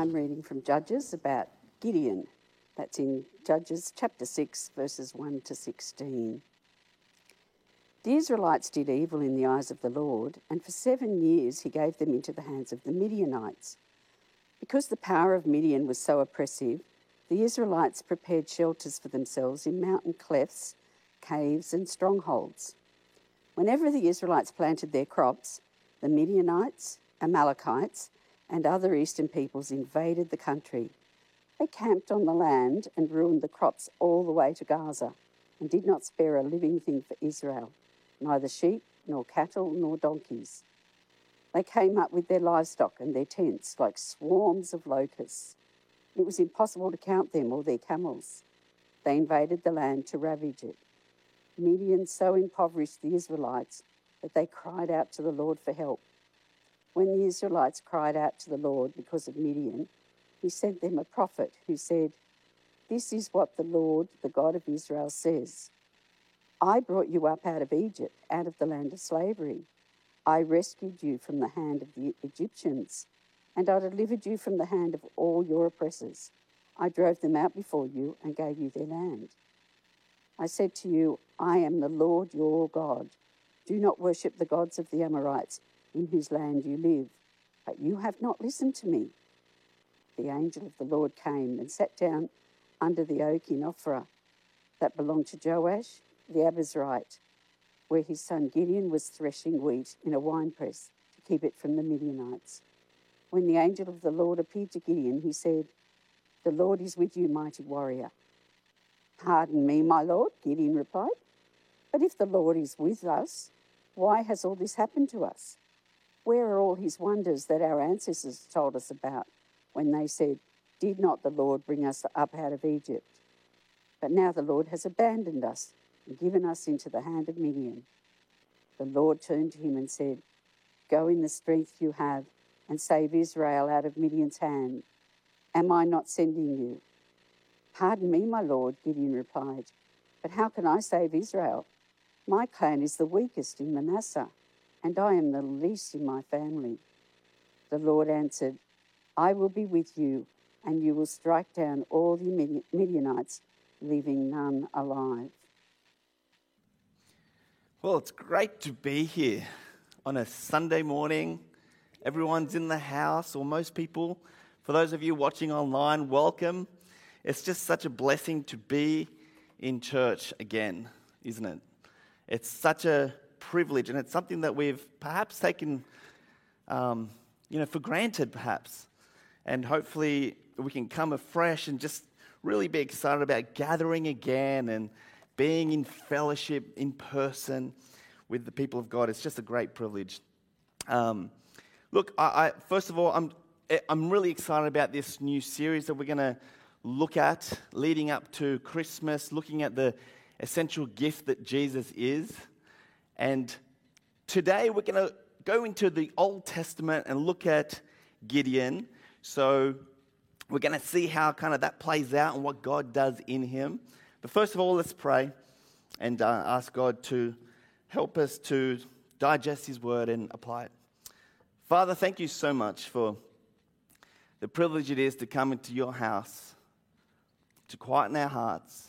I'm reading from Judges about Gideon. That's in Judges chapter 6, verses 1 to 16. The Israelites did evil in the eyes of the Lord, and for seven years he gave them into the hands of the Midianites. Because the power of Midian was so oppressive, the Israelites prepared shelters for themselves in mountain clefts, caves, and strongholds. Whenever the Israelites planted their crops, the Midianites, Amalekites, and other eastern peoples invaded the country. They camped on the land and ruined the crops all the way to Gaza and did not spare a living thing for Israel neither sheep, nor cattle, nor donkeys. They came up with their livestock and their tents like swarms of locusts. It was impossible to count them or their camels. They invaded the land to ravage it. Midian so impoverished the Israelites that they cried out to the Lord for help. When the Israelites cried out to the Lord because of Midian, he sent them a prophet who said, This is what the Lord, the God of Israel, says. I brought you up out of Egypt, out of the land of slavery. I rescued you from the hand of the Egyptians, and I delivered you from the hand of all your oppressors. I drove them out before you and gave you their land. I said to you, I am the Lord your God. Do not worship the gods of the Amorites in whose land you live. But you have not listened to me. The angel of the Lord came and sat down under the oak in Ophrah that belonged to Joash the Abiezrite, where his son Gideon was threshing wheat in a winepress to keep it from the Midianites. When the angel of the Lord appeared to Gideon, he said, The Lord is with you, mighty warrior. Pardon me, my Lord, Gideon replied. But if the Lord is with us, why has all this happened to us? Where are all his wonders that our ancestors told us about when they said, Did not the Lord bring us up out of Egypt? But now the Lord has abandoned us and given us into the hand of Midian. The Lord turned to him and said, Go in the strength you have and save Israel out of Midian's hand. Am I not sending you? Pardon me, my Lord, Gideon replied, but how can I save Israel? My clan is the weakest in Manasseh, and I am the least in my family. The Lord answered, I will be with you, and you will strike down all the Midianites, leaving none alive. Well, it's great to be here on a Sunday morning. Everyone's in the house, or most people. For those of you watching online, welcome. It's just such a blessing to be in church again, isn't it? It's such a privilege, and it's something that we've perhaps taken, um, you know, for granted, perhaps. And hopefully, we can come afresh and just really be excited about gathering again and being in fellowship in person with the people of God. It's just a great privilege. Um, look, I, I, first of all, I'm, I'm really excited about this new series that we're going to look at leading up to Christmas, looking at the essential gift that Jesus is. And today we're going to go into the Old Testament and look at Gideon. So we're going to see how kind of that plays out and what God does in him. But first of all, let's pray and uh, ask God to help us to digest His word and apply it. Father, thank you so much for the privilege it is to come into your house, to quieten our hearts,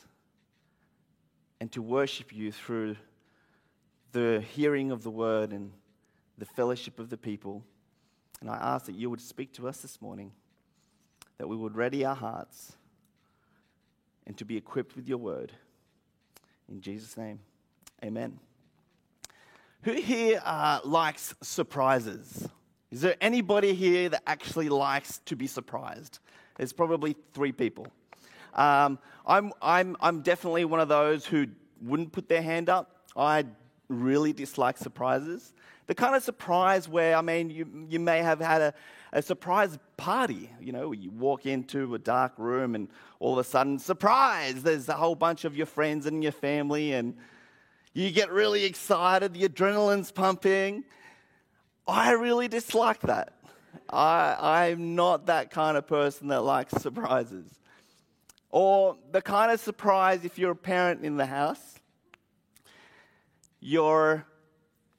and to worship you through the hearing of the word and the fellowship of the people. And I ask that you would speak to us this morning, that we would ready our hearts and to be equipped with your word. In Jesus' name, amen. Who here uh, likes surprises? Is there anybody here that actually likes to be surprised? There's probably three people. Um, I'm, I'm, I'm definitely one of those who wouldn't put their hand up. I really dislike surprises. The kind of surprise where, I mean, you, you may have had a, a surprise party. You know, you walk into a dark room and all of a sudden, surprise, there's a whole bunch of your friends and your family, and you get really excited, the adrenaline's pumping. I really dislike that. I, I'm not that kind of person that likes surprises. Or the kind of surprise if you're a parent in the house, you're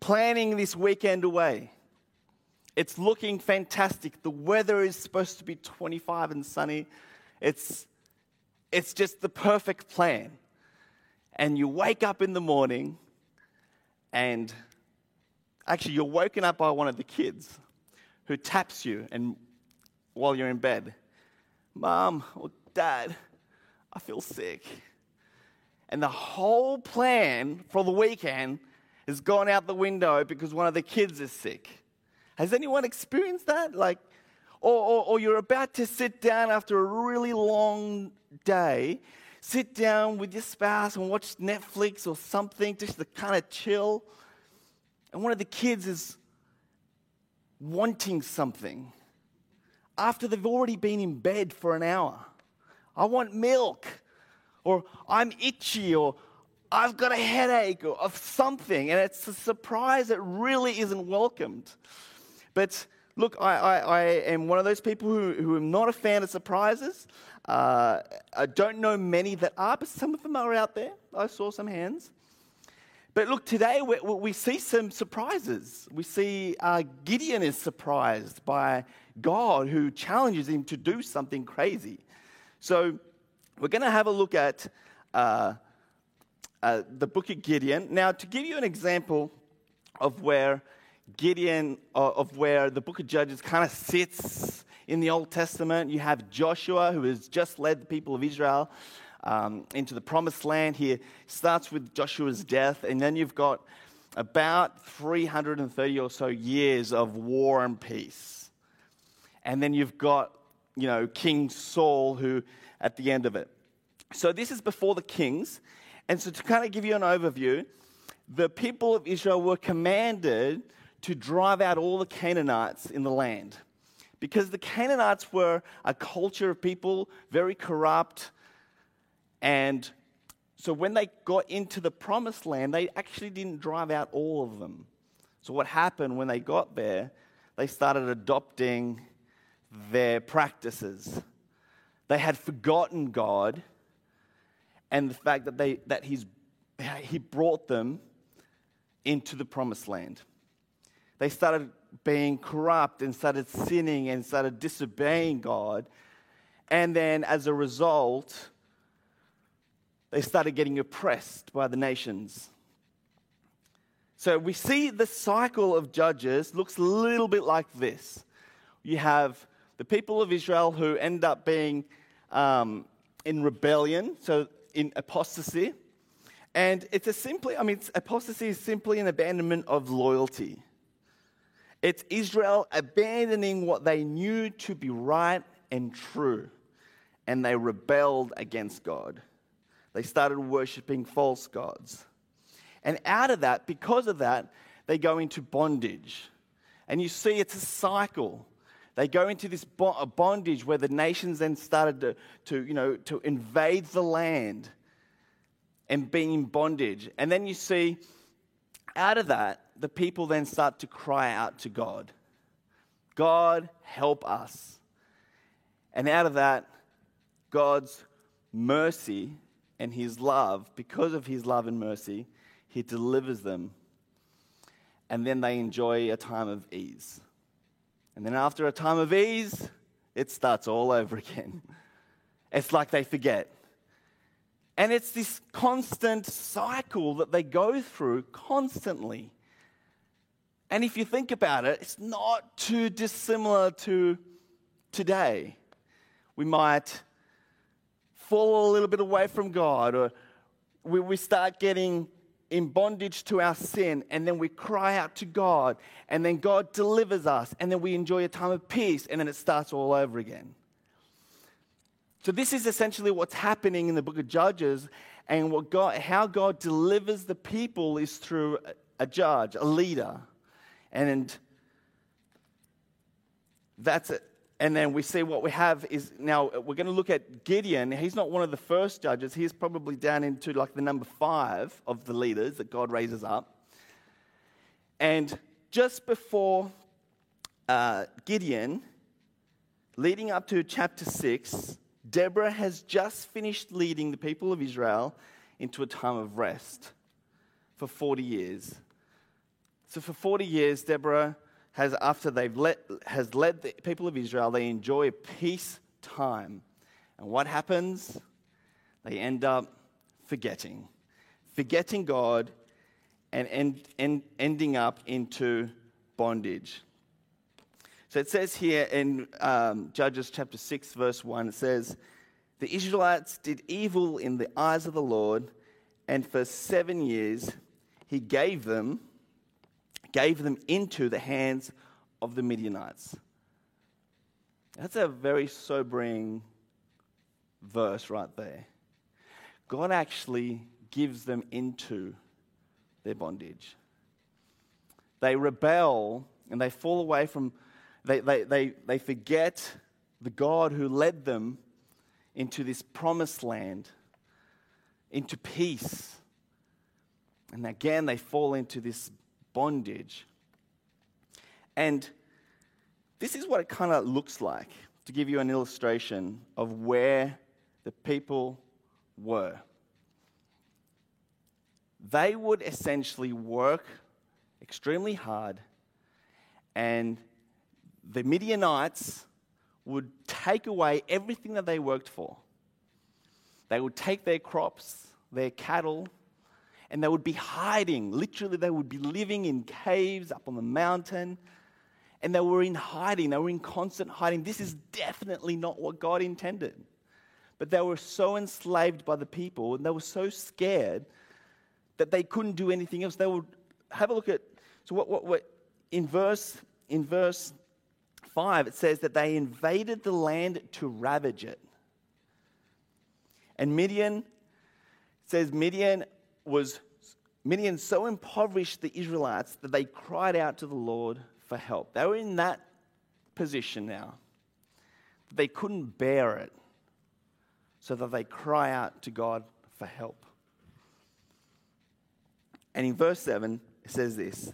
planning this weekend away It's looking fantastic. The weather is supposed to be 25 and sunny. It's, it's just the perfect plan. And you wake up in the morning, and actually, you're woken up by one of the kids who taps you and while you're in bed. Mom or dad, I feel sick. And the whole plan for the weekend has gone out the window because one of the kids is sick. Has anyone experienced that? Like, or, or, or you're about to sit down after a really long day, sit down with your spouse and watch Netflix or something just to kind of chill. And one of the kids is wanting something after they've already been in bed for an hour. I want milk, or I'm itchy, or I've got a headache, or of something. And it's a surprise that really isn't welcomed. But look, I, I, I am one of those people who, who am not a fan of surprises. Uh, I don't know many that are, but some of them are out there. I saw some hands. But look, today we, we see some surprises. We see uh, Gideon is surprised by God who challenges him to do something crazy. So we're going to have a look at uh, uh, the book of Gideon. Now, to give you an example of where Gideon, uh, of where the book of Judges kind of sits in the Old Testament, you have Joshua, who has just led the people of Israel um, into the promised land. Here starts with Joshua's death, and then you've got about 330 or so years of war and peace. And then you've got, you know, King Saul, who at the end of it. So this is before the kings. And so to kind of give you an overview, the people of Israel were commanded to drive out all the Canaanites in the land. Because the Canaanites were a culture of people, very corrupt, and so when they got into the promised land, they actually didn't drive out all of them. So what happened when they got there, they started adopting their practices. They had forgotten God and the fact that, they, that he's, He brought them into the promised land. They started being corrupt and started sinning and started disobeying God. And then as a result, they started getting oppressed by the nations. So we see the cycle of judges looks a little bit like this. You have the people of Israel who end up being um, in rebellion, so in apostasy. And it's a simply, I mean, apostasy is simply an abandonment of loyalty. It's Israel abandoning what they knew to be right and true, and they rebelled against God. They started worshiping false gods. And out of that, because of that, they go into bondage. And you see it's a cycle. They go into this bondage where the nations then started to, to, you know, to invade the land and being in bondage. And then you see out of that, the people then start to cry out to God God, help us. And out of that, God's mercy and his love, because of his love and mercy, he delivers them. And then they enjoy a time of ease. And then after a time of ease, it starts all over again. It's like they forget. And it's this constant cycle that they go through constantly. And if you think about it, it's not too dissimilar to today. We might fall a little bit away from God, or we, we start getting in bondage to our sin, and then we cry out to God, and then God delivers us, and then we enjoy a time of peace, and then it starts all over again. So, this is essentially what's happening in the book of Judges, and what God, how God delivers the people is through a, judge, a leader. And that's it and then we see what we have is now we're going to look at Gideon. He's not one of the first judges. He's probably down into like the number five of the leaders that God raises up. And just before uh, Gideon, leading up to chapter six, Deborah has just finished leading the people of Israel into a time of rest for 40 years. So, for 40 years, Deborah has, after they've let, has led the people of Israel, they enjoy peace time. And what happens? They end up forgetting, forgetting God and end, end, ending up into bondage. So it says here in um, Judges chapter 6, verse 1, it says, The Israelites did evil in the eyes of the Lord, and for seven years he gave them, gave them into the hands of the Midianites. That's a very sobering verse right there. God actually gives them into their bondage. They rebel and they fall away from, they, they, they, they forget the God who led them into this promised land, into peace. And again, they fall into this bondage. And this is what it kind of looks like to give you an illustration of where the people were. They would essentially work extremely hard, and the Midianites would take away everything that they worked for. They would take their crops, their cattle, and they would be hiding. Literally, they would be living in caves up on the mountain. And they were in hiding. They were in constant hiding. This is definitely not what God intended. But they were so enslaved by the people and they were so scared that they couldn't do anything else. They would have a look at, so what, what, what in verse, in verse 5, it says that they invaded the land to ravage it. And Midian says Midian was Midian so impoverished the Israelites that they cried out to the Lord for help. They were in that position now. They couldn't bear it, so that they cry out to God for help. And in verse 7, it says this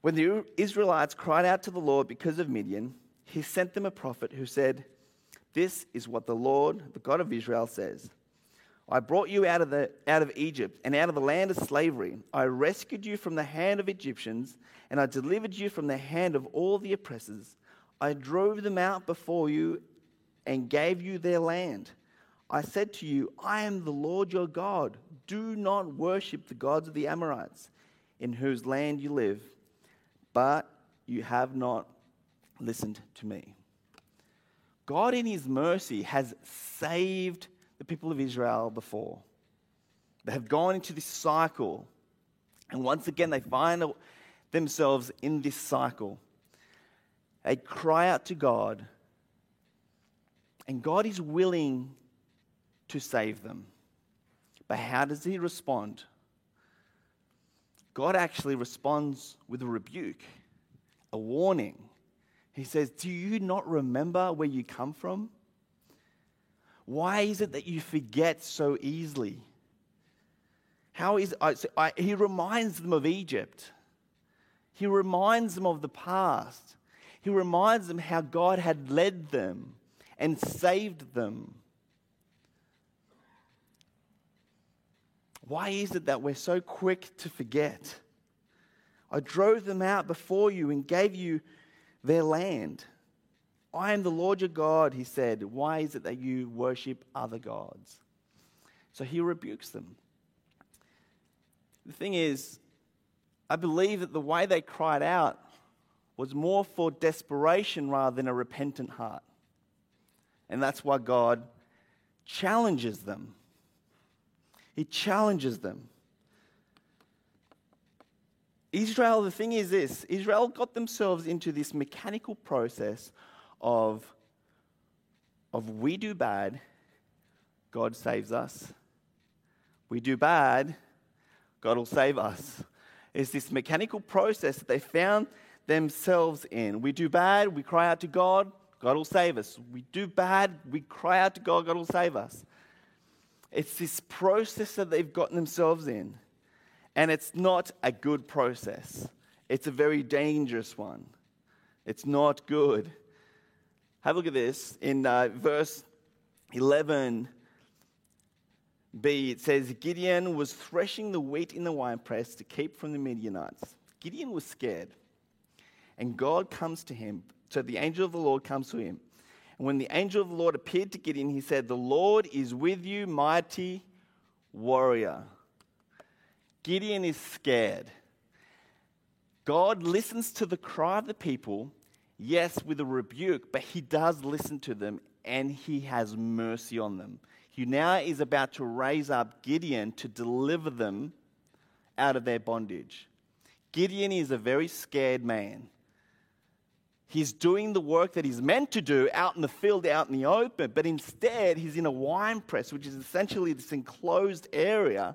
When the Israelites cried out to the Lord because of Midian, he sent them a prophet who said, This is what the Lord, the God of Israel, says. I brought you out of, the, out of Egypt and out of the land of slavery. I rescued you from the hand of Egyptians, and I delivered you from the hand of all the oppressors. I drove them out before you and gave you their land. I said to you, I am the Lord your God. Do not worship the gods of the Amorites, in whose land you live. But you have not listened to me. God, in his mercy, has saved the people of Israel before. They have gone into this cycle. And once again, they find themselves in this cycle. They cry out to God, and God is willing to save them. But how does He respond? God actually responds with a rebuke, a warning. He says, Do you not remember where you come from? Why is it that you forget so easily? How is I, I, he reminds them of Egypt. He reminds them of the past. He reminds them how God had led them and saved them. Why is it that we're so quick to forget? I drove them out before you and gave you their land. I am the Lord your God, he said. Why is it that you worship other gods? So he rebukes them. The thing is, I believe that the way they cried out was more for desperation rather than a repentant heart. And that's why God challenges them. He challenges them. Israel, the thing is this Israel got themselves into this mechanical process of, of we do bad, God saves us. We do bad, God will save us. It's this mechanical process that they found themselves in. We do bad, we cry out to God, God will save us. We do bad, we cry out to God, God will save us. It's this process that they've gotten themselves in. And it's not a good process, it's a very dangerous one. It's not good. Have a look at this. In uh, verse 11b, it says Gideon was threshing the wheat in the winepress to keep from the Midianites. Gideon was scared. And God comes to him. So the angel of the Lord comes to him. And when the angel of the Lord appeared to Gideon, he said, The Lord is with you, mighty warrior. Gideon is scared. God listens to the cry of the people, yes, with a rebuke, but he does listen to them and he has mercy on them. He now is about to raise up Gideon to deliver them out of their bondage. Gideon is a very scared man. He's doing the work that he's meant to do out in the field, out in the open, but instead he's in a wine press, which is essentially this enclosed area.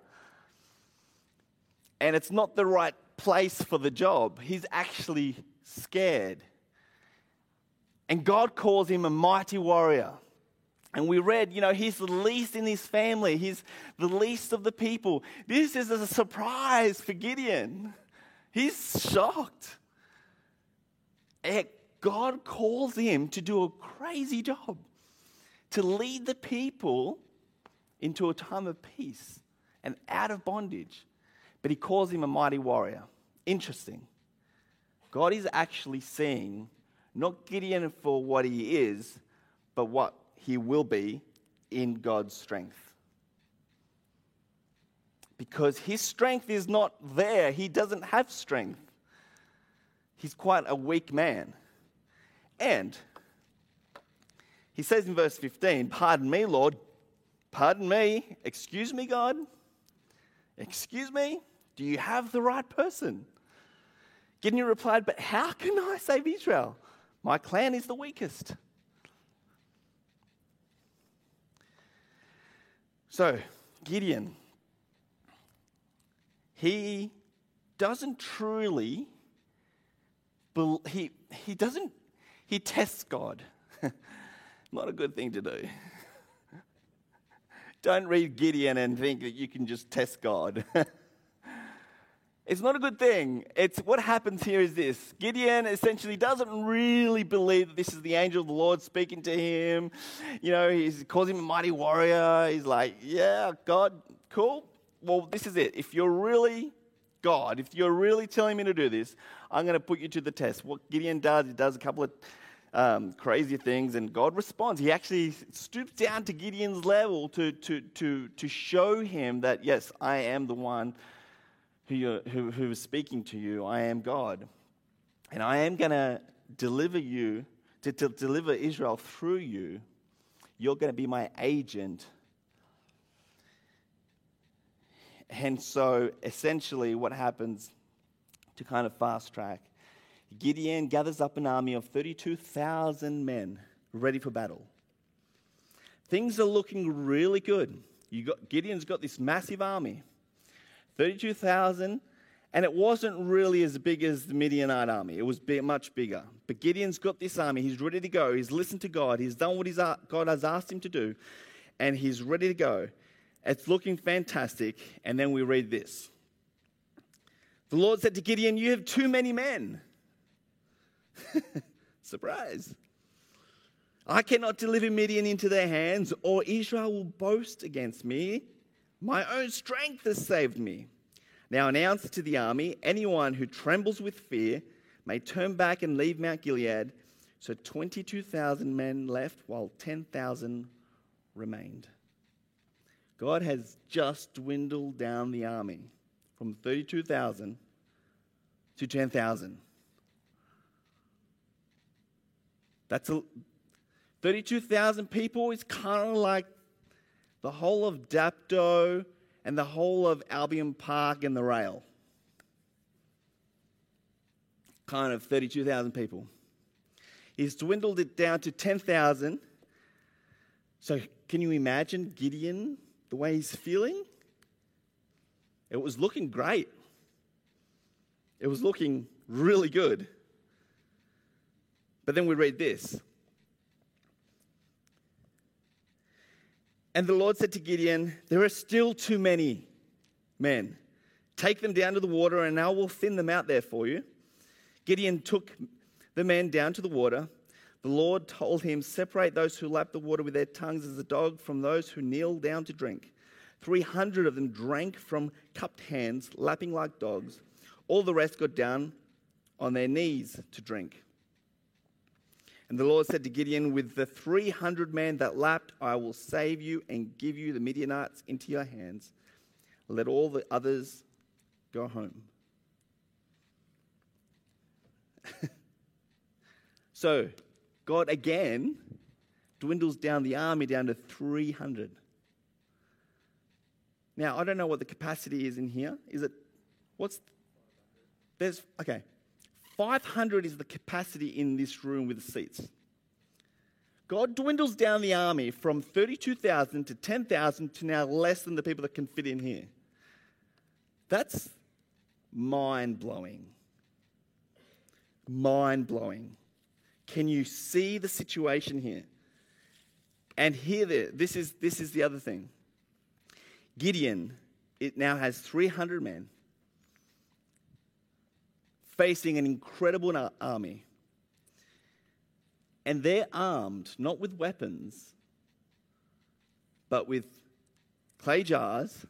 And it's not the right place for the job. He's actually scared. And God calls him a mighty warrior. And we read, you know, he's the least in his family. He's the least of the people. This is a surprise for Gideon. He's shocked. And God calls him to do a crazy job, to lead the people into a time of peace and out of bondage. But he calls him a mighty warrior. Interesting. God is actually seeing not Gideon for what he is, but what he will be in God's strength. Because his strength is not there, he doesn't have strength. He's quite a weak man. And he says in verse 15, Pardon me, Lord. Pardon me. Excuse me, God. Excuse me. Do you have the right person? Gideon replied, But how can I save Israel? My clan is the weakest. So, Gideon, he doesn't truly, he, he doesn't, he tests God. Not a good thing to do. Don't read Gideon and think that you can just test God. It's not a good thing. It's what happens here is this. Gideon essentially doesn't really believe that this is the angel of the Lord speaking to him. You know, he calls him a mighty warrior. He's like, "Yeah, God, cool. Well, this is it. If you're really God, if you're really telling me to do this, I'm going to put you to the test." What Gideon does, he does a couple of um, crazy things, and God responds. He actually stoops down to Gideon's level to, to, to, to show him that, yes, I am the one who, who, who is speaking to you. I am God. And I am going to deliver you, to, to deliver Israel through you. You're going to be my agent. And so essentially, what happens to kind of fast track Gideon gathers up an army of 32,000 men ready for battle. Things are looking really good. You got, Gideon's got this massive army. 32,000, and it wasn't really as big as the Midianite army. It was much bigger. But Gideon's got this army. He's ready to go. He's listened to God. He's done what he's, God has asked him to do, and he's ready to go. It's looking fantastic. And then we read this The Lord said to Gideon, You have too many men. Surprise. I cannot deliver Midian into their hands, or Israel will boast against me. My own strength has saved me. Now announce to the army anyone who trembles with fear may turn back and leave Mount Gilead. So 22,000 men left, while 10,000 remained. God has just dwindled down the army from 32,000 to 10,000. That's a 32,000 people is kind of like the whole of Dapto and the whole of Albion Park and the rail. Kind of 32,000 people. He's dwindled it down to 10,000. So, can you imagine Gideon, the way he's feeling? It was looking great. It was looking really good. But then we read this And the Lord said to Gideon, There are still too many men. Take them down to the water, and I will thin them out there for you. Gideon took the men down to the water. The Lord told him, Separate those who lap the water with their tongues as a dog from those who kneel down to drink. 300 of them drank from cupped hands, lapping like dogs. All the rest got down on their knees to drink. And the Lord said to Gideon, With the 300 men that lapped, I will save you and give you the Midianites into your hands. Let all the others go home. so, God again dwindles down the army down to 300. Now, I don't know what the capacity is in here. Is it, what's, there's, okay, 500 is the capacity in this room with the seats. God dwindles down the army from 32,000 to 10,000 to now less than the people that can fit in here. That's mind blowing. Mind blowing. Can you see the situation here? And here, this is, this is the other thing. Gideon, it now has 300 men facing an incredible army. And they're armed not with weapons, but with clay jars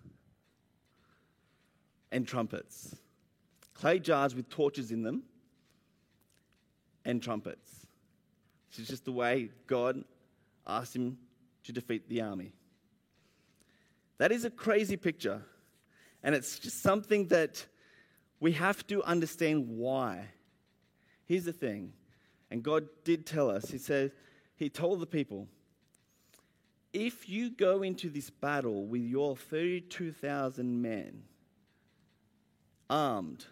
and trumpets. Clay jars with torches in them and trumpets. This is just the way God asked him to defeat the army. That is a crazy picture. And it's just something that we have to understand why. Here's the thing, and God did tell us, He said, He told the people, if you go into this battle with your 32,000 men armed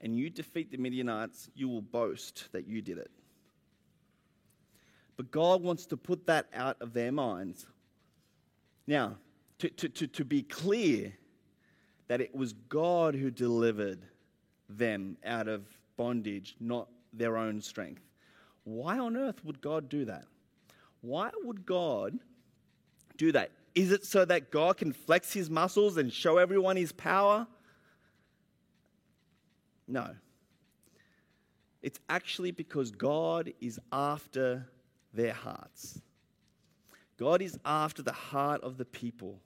and you defeat the Midianites, you will boast that you did it. But God wants to put that out of their minds. Now, to, to, to, to be clear, that it was God who delivered them out of bondage, not their own strength. Why on earth would God do that? Why would God do that? Is it so that God can flex his muscles and show everyone his power? No. It's actually because God is after their hearts. God is after the heart of the people.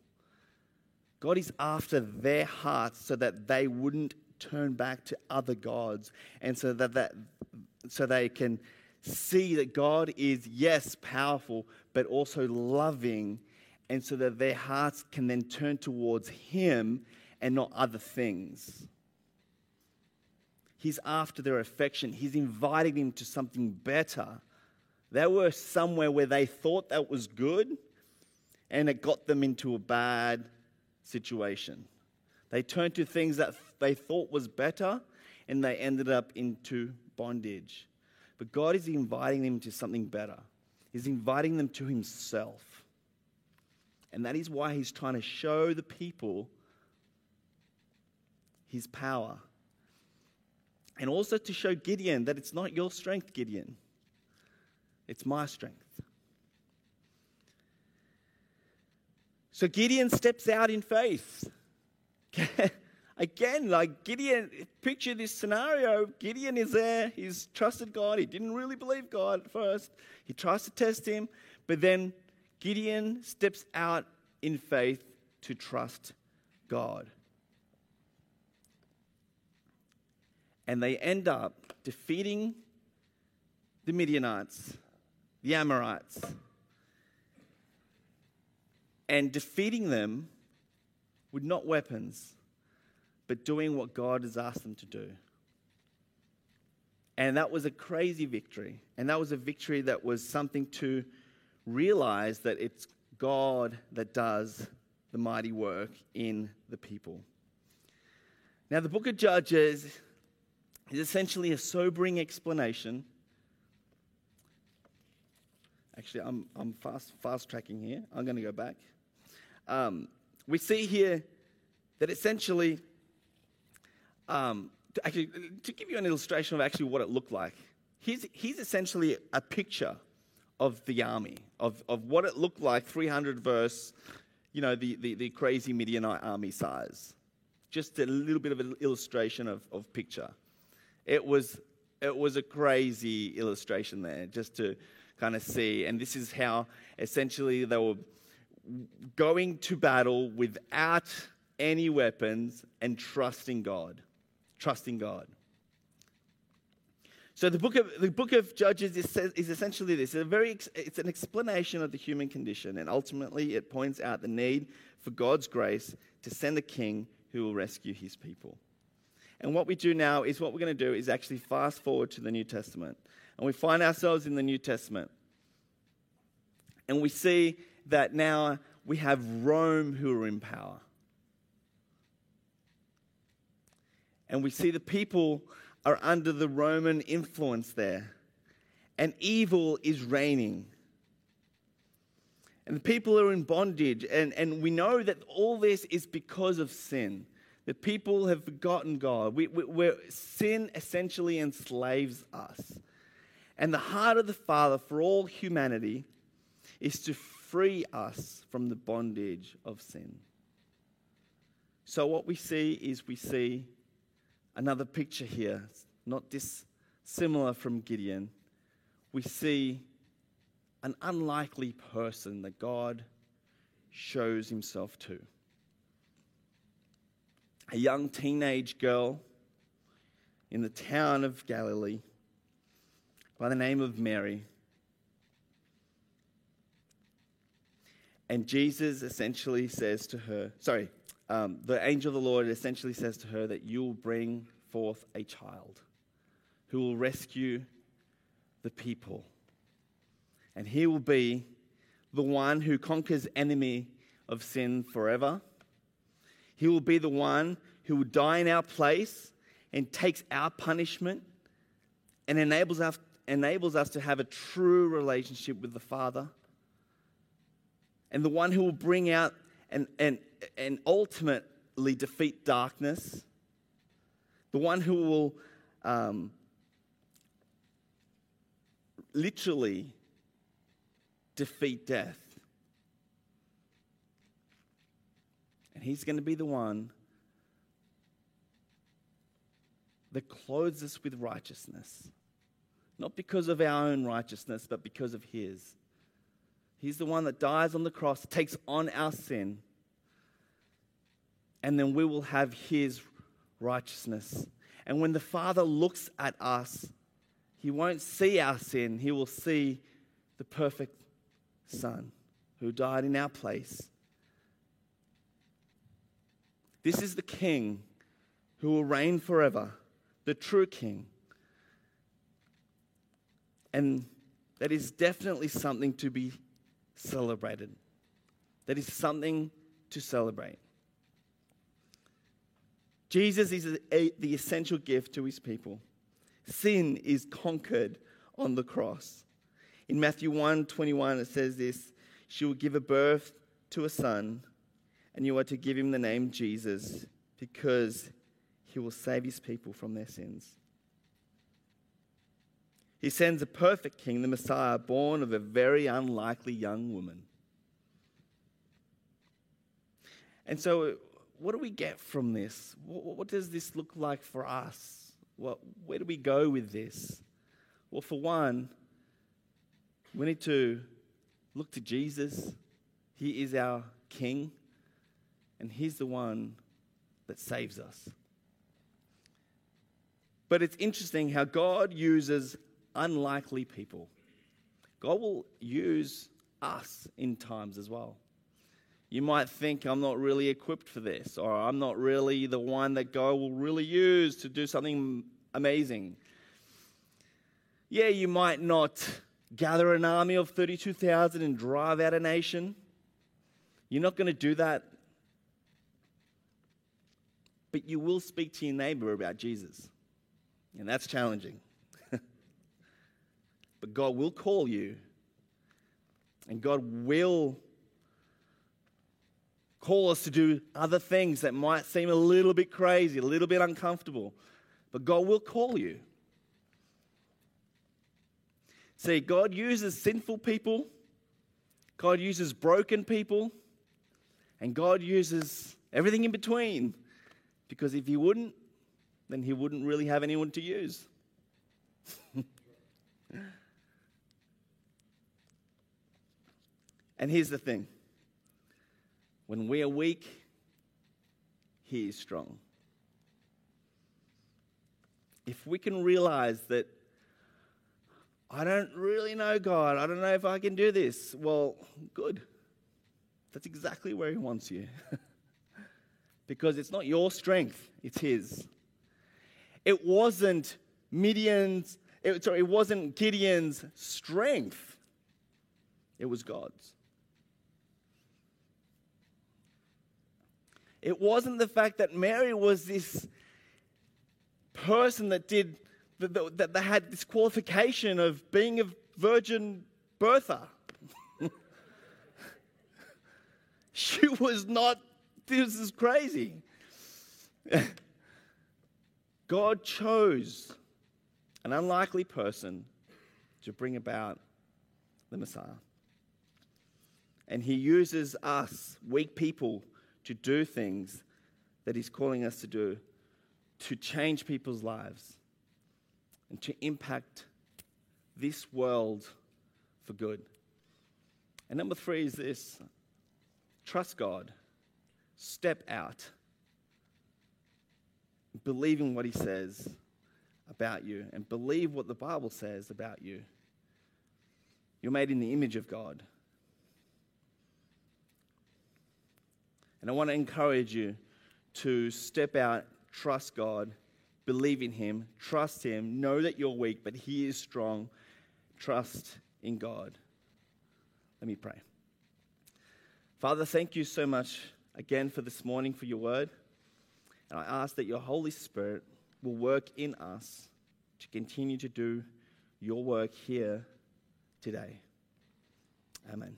God is after their hearts so that they wouldn't turn back to other gods and so that, that so they can see that God is, yes, powerful, but also loving, and so that their hearts can then turn towards Him and not other things. He's after their affection, He's inviting them to something better. They were somewhere where they thought that was good, and it got them into a bad situation. They turned to things that they thought was better and they ended up into bondage. But God is inviting them to something better. He's inviting them to Himself. And that is why He's trying to show the people His power. And also to show Gideon that it's not your strength, Gideon, it's my strength. So Gideon steps out in faith. Again, like Gideon, picture this scenario. Gideon is there. He's trusted God. He didn't really believe God at first. He tries to test him. But then Gideon steps out in faith to trust God. And they end up defeating the Midianites, the Amorites, and defeating them with not weapons, but doing what God has asked them to do. And that was a crazy victory. And that was a victory that was something to realize that it's God that does the mighty work in the people. Now, the book of Judges is essentially a sobering explanation Actually, I'm, I'm fast, fast tracking here. I'm going to go back. Um, we see here that essentially, um, to, actually, to give you an illustration of actually what it looked like, here's, here's essentially a picture of the army, of, of what it looked like 300 verse, you know, the, the, the crazy Midianite army size. Just a little bit of an illustration of, of picture. It was, it was a crazy illustration there, just to kind of see. And this is how essentially they were going to battle without any weapons and trusting God. Trusting God. So the book of the book of Judges is, is essentially this. It's, a very, it's an explanation of the human condition, and ultimately it points out the need for God's grace to send a king who will rescue his people. And what we do now is what we're going to do is actually fast forward to the New Testament, and we find ourselves in the New Testament, and we see that now we have Rome who are in power, and we see the people are under the Roman influence there, and evil is reigning. And the people are in bondage, and, and we know that all this is because of sin. The people have forgotten God. We, we, sin essentially enslaves us. And the heart of the Father for all humanity is to free us from the bondage of sin. So, what we see is we see another picture here, not dissimilar from Gideon. We see an unlikely person that God shows himself to. A young teenage girl in the town of Galilee by the name of Mary. And Jesus essentially says to her, sorry, um, the angel of the Lord essentially says to her that you will bring forth a child who will rescue the people. And he will be the one who conquers enemy of sin forever. He will be the one who will die in our place and takes our punishment and enables us, enables us to have a true relationship with the Father. And the one who will bring out and, and, and ultimately defeat darkness. The one who will um, literally defeat death. And he's going to be the one that clothes us with righteousness. Not because of our own righteousness, but because of his. He's the one that dies on the cross, takes on our sin, and then we will have his righteousness. And when the Father looks at us, he won't see our sin, he will see the perfect Son who died in our place. This is the King who will reign forever, the true King. And that is definitely something to be celebrated. That is something to celebrate. Jesus is a, the essential gift to his people sin is conquered on the cross. In Matthew 1 21, it says this She will give a birth to a son, and you are to give him the name Jesus, because he will save his people from their sins. He sends a perfect king, the Messiah, born of a very unlikely young woman. And so, what do we get from this? What, does this look like for us? Well, where do we go with this? Well, for one, we need to look to Jesus. He is our King, and He's the one that saves us. But it's interesting how God uses unlikely people. God will use us in times as well. You might think I'm not really equipped for this, or I'm not really the one that God will really use to do something amazing. Yeah, you might not gather an army of 32,000 and drive out a nation. You're not going to do that. But you will speak to your neighbor about Jesus. And that's challenging. But God will call you. And God will call us to do other things that might seem a little bit crazy, a little bit uncomfortable, but God will call you. See, God uses sinful people, God uses broken people, and God uses everything in between. Because if He wouldn't, then He wouldn't really have anyone to use. and here's the thing when we are weak, He is strong. If we can realize that I don't really know God. I don't know if I can do this. Well, good. That's exactly where He wants you. because it's not your strength, it's His. It wasn't Midian's, it, sorry, it wasn't Gideon's strength, it was God's. It wasn't the fact that Mary was this person that did that, that had this qualification of being a virgin birther. she was not, this is crazy. God chose an unlikely person to bring about the Messiah. And he uses us, weak people, to do things that he's calling us to do, to change people's lives and to impact this world for good. And number three is this trust God, step out, believing what He says about you, and believe what the Bible says about you. You're made in the image of God. And I want to encourage you to step out, trust God, Believe in Him, trust Him, know that you're weak, but He is strong. Trust in God. Let me pray. Father, thank you so much again for this morning for your word. And I ask that your Holy Spirit will work in us to continue to do your work here today. Amen.